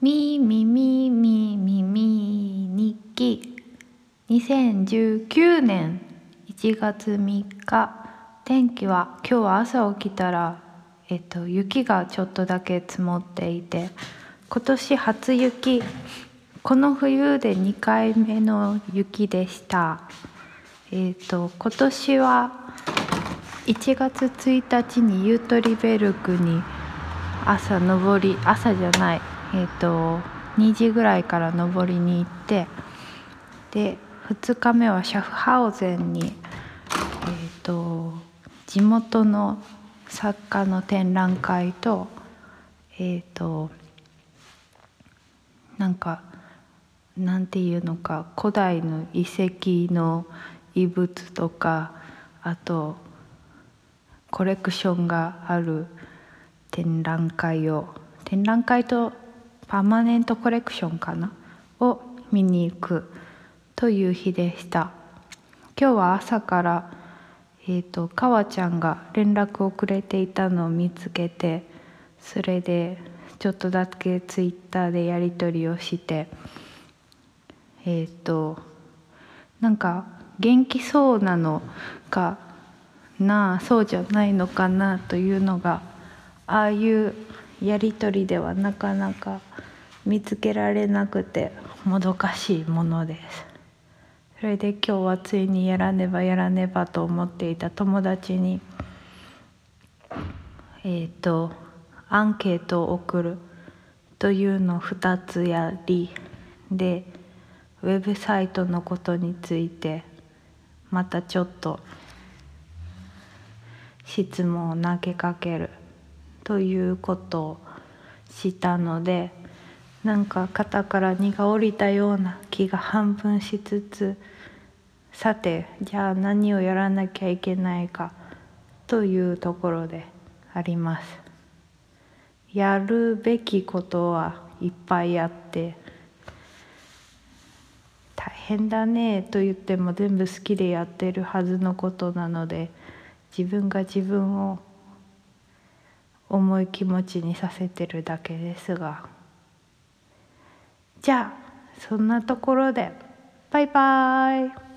みみみみみみ日記。2019年1月3日。天気は今日は朝起きたら、えっと、雪がちょっとだけ積もっていて今年初雪。この冬で2回目の雪でした。えっと今年は1月1日にユートリベルクに朝登り朝じゃないえーと、2時ぐらいから登りに行ってで2日目はシャフハウゼンに、えーと、地元の作家の展覧会とえっ、ー、となんかなんていうのか古代の遺跡の遺物とかあとコレクションがある展覧会を展覧会とパーマネントコレクションかな？を見に行くという日でした。今日は朝からえーと、かわちゃんが連絡をくれていたのを見つけてそれでちょっとだけツイッターでやり取りをしてえっ、ー、となんか元気そうなのかな？あそうじゃないのかな？というのがああいうやり取りではなかなか見つけられなくてもどかしいものです。それで今日はついにやらねばやらねばと思っていた友達にえっ、ー、とアンケートを送るというのを2つやりでウェブサイトのことについてまたちょっと質問を投げかける。ということをしたのでなんか肩から荷が下りたような気が半分しつつさてじゃあ何をやらなきゃいけないかというところであります。やるべきことはいっぱいあって大変だねと言っても全部好きでやってるはずのことなので自分が自分を重い気持ちにさせてるだけですが。じゃあそんなところでバイバイ。